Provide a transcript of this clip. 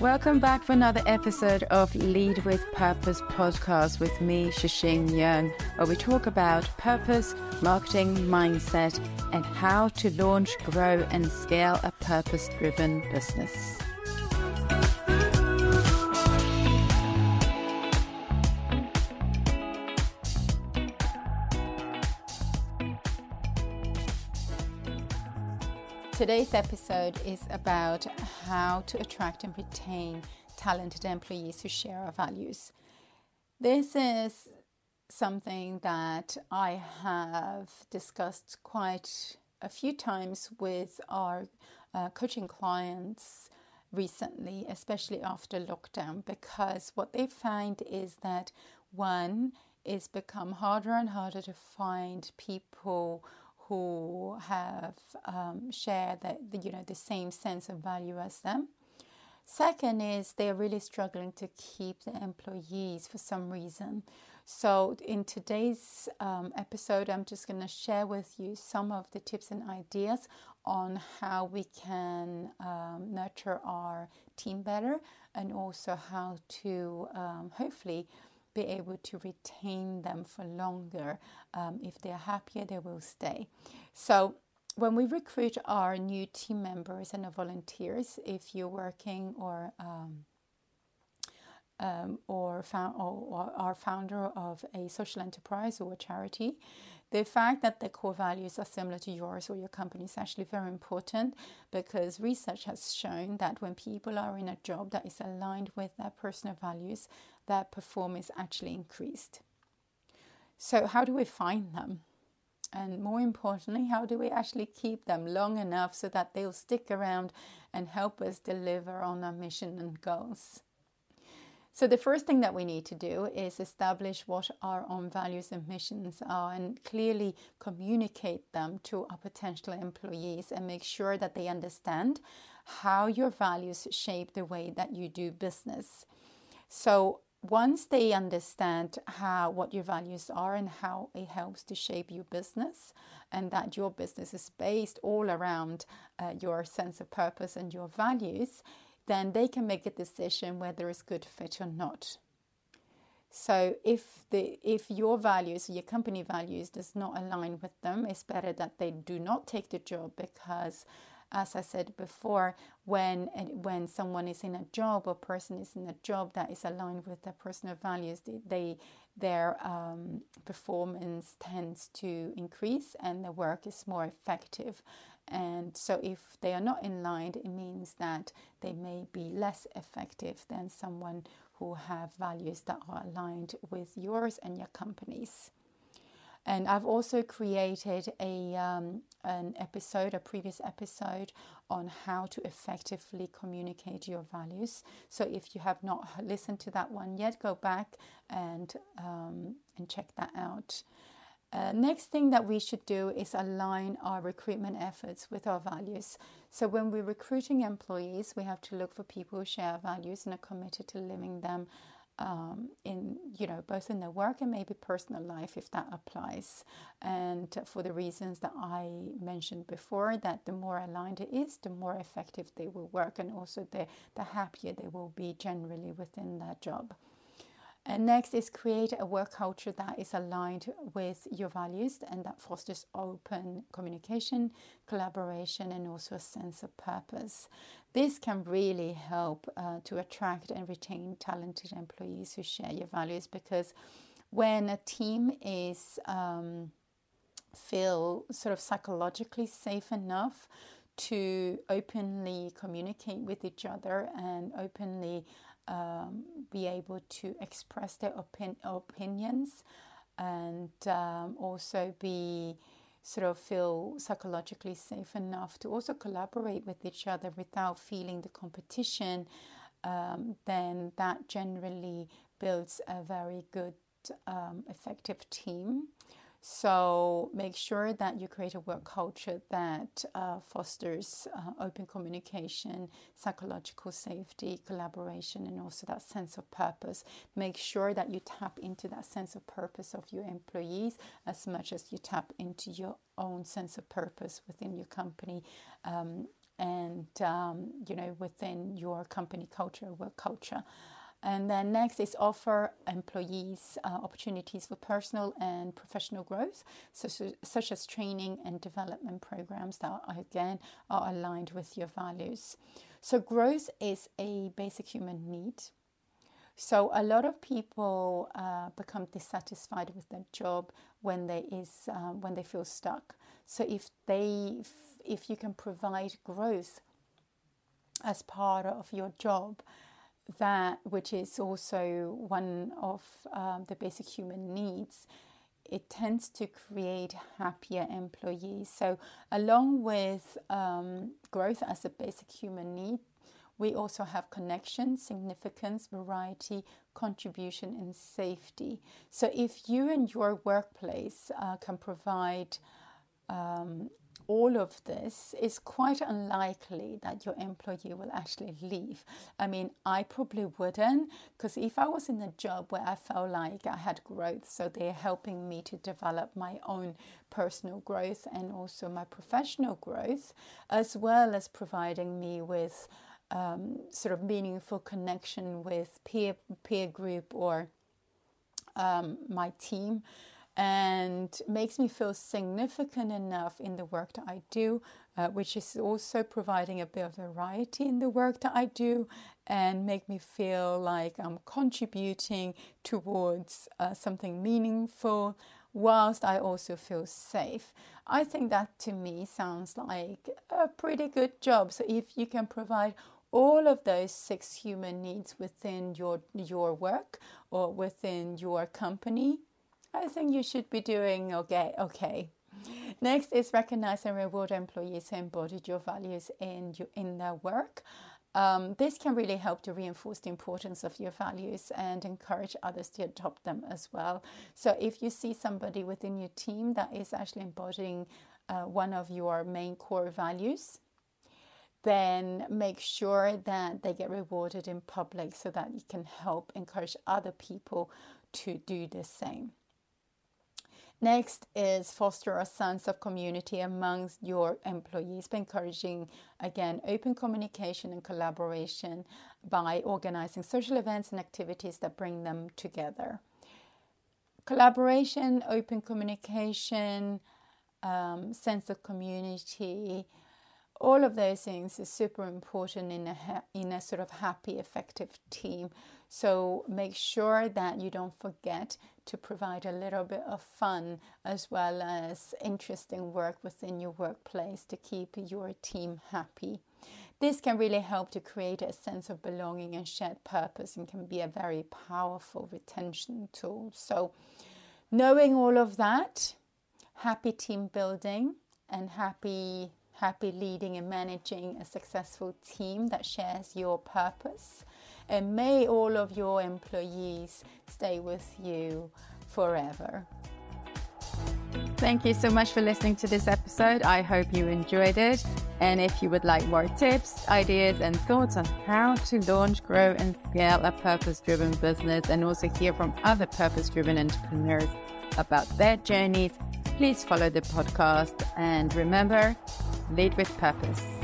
Welcome back for another episode of Lead with Purpose podcast with me, Tze Ching Yeung, where we talk about purpose, marketing, mindset, and how to launch, grow, and scale a purpose driven business. Today's episode is about how to attract and retain talented employees who share our values. This is something that I have discussed quite a few times with our uh, coaching clients recently, especially after lockdown, because what they find is that one, it's become harder and harder to find people who have um, shared that you know the same sense of value as them. Second is they're really struggling to keep the employees for some reason. So in today's um, episode, I'm just going to share with you some of the tips and ideas on how we can um, nurture our team better and also how to um, hopefully be able to retain them for longer. Um, if they're happier, they will stay. So, when we recruit our new team members and our volunteers, if you're working or um, um, or, found, or, or are founder of a social enterprise or a charity, the fact that the core values are similar to yours or your company is actually very important because research has shown that when people are in a job that is aligned with their personal values, their performance actually increased. So, how do we find them? And more importantly, how do we actually keep them long enough so that they'll stick around and help us deliver on our mission and goals? So, the first thing that we need to do is establish what our own values and missions are and clearly communicate them to our potential employees and make sure that they understand how your values shape the way that you do business. So, once they understand how what your values are and how it helps to shape your business and that your business is based all around uh, your sense of purpose and your values then they can make a decision whether it's good fit or not. So if the if your values, your company values, does not align with them, it's better that they do not take the job because, as I said before, when when someone is in a job or person is in a job that is aligned with their personal values, they, they their um, performance tends to increase and the work is more effective. And so, if they are not in line, it means that they may be less effective than someone who have values that are aligned with yours and your company's. And I've also created a um, an episode, a previous episode on how to effectively communicate your values. So if you have not listened to that one yet, go back and um, and check that out. Uh, next thing that we should do is align our recruitment efforts with our values. So when we're recruiting employees, we have to look for people who share our values and are committed to living them um, in you know both in their work and maybe personal life if that applies. And for the reasons that I mentioned before, that the more aligned it is, the more effective they will work, and also the the happier they will be generally within their job. And next is create a work culture that is aligned with your values and that fosters open communication, collaboration, and also a sense of purpose. This can really help uh, to attract and retain talented employees who share your values because when a team is um, feel sort of psychologically safe enough to openly communicate with each other and openly um, be able to express their opin- opinions and um, also be sort of feel psychologically safe enough to also collaborate with each other without feeling the competition, um, then that generally builds a very good, um, effective team. So make sure that you create a work culture that uh, fosters uh, open communication, psychological safety, collaboration, and also that sense of purpose. Make sure that you tap into that sense of purpose of your employees as much as you tap into your own sense of purpose within your company. Um, and um, you know within your company culture, work culture. And then next is offer employees uh, opportunities for personal and professional growth, such as, such as training and development programs that again are aligned with your values. So growth is a basic human need. So a lot of people uh, become dissatisfied with their job when they is uh, when they feel stuck. So if they if you can provide growth as part of your job, that which is also one of um, the basic human needs, it tends to create happier employees. So, along with um, growth as a basic human need, we also have connection, significance, variety, contribution, and safety. So, if you and your workplace uh, can provide um, all of this, it's quite unlikely that your employee will actually leave. I mean, I probably wouldn't, because if I was in a job where I felt like I had growth, so they're helping me to develop my own personal growth and also my professional growth, as well as providing me with um, sort of meaningful connection with peer peer group or um, my team and makes me feel significant enough in the work that I do, uh, which is also providing a bit of variety in the work that I do and make me feel like I'm contributing towards uh, something meaningful whilst I also feel safe. I think that to me sounds like a pretty good job. So if you can provide all of those six human needs within your your work or within your company I think you should be doing okay. Okay. Next is recognize and reward employees who embodied your values in your, in their work. Um, this can really help to reinforce the importance of your values and encourage others to adopt them as well. So, if you see somebody within your team that is actually embodying uh, one of your main core values, then make sure that they get rewarded in public so that you can help encourage other people to do the same. Next is foster a sense of community amongst your employees by encouraging, again, open communication and collaboration by organizing social events and activities that bring them together. Collaboration, open communication, um, sense of community, all of those things is super important in a ha- in a sort of happy, effective team. So make sure that you don't forget to provide a little bit of fun as well as interesting work within your workplace to keep your team happy. This can really help to create a sense of belonging and shared purpose and can be a very powerful retention tool. So, knowing all of that, happy team building and happy happy leading and managing a successful team that shares your purpose and may all of your employees stay with you forever. Thank you so much for listening to this episode. I hope you enjoyed it. And if you would like more tips, ideas, and thoughts on how to launch, grow, and scale a purpose driven business, and also hear from other purpose driven entrepreneurs about their journeys, please follow the podcast. And remember, lead with purpose.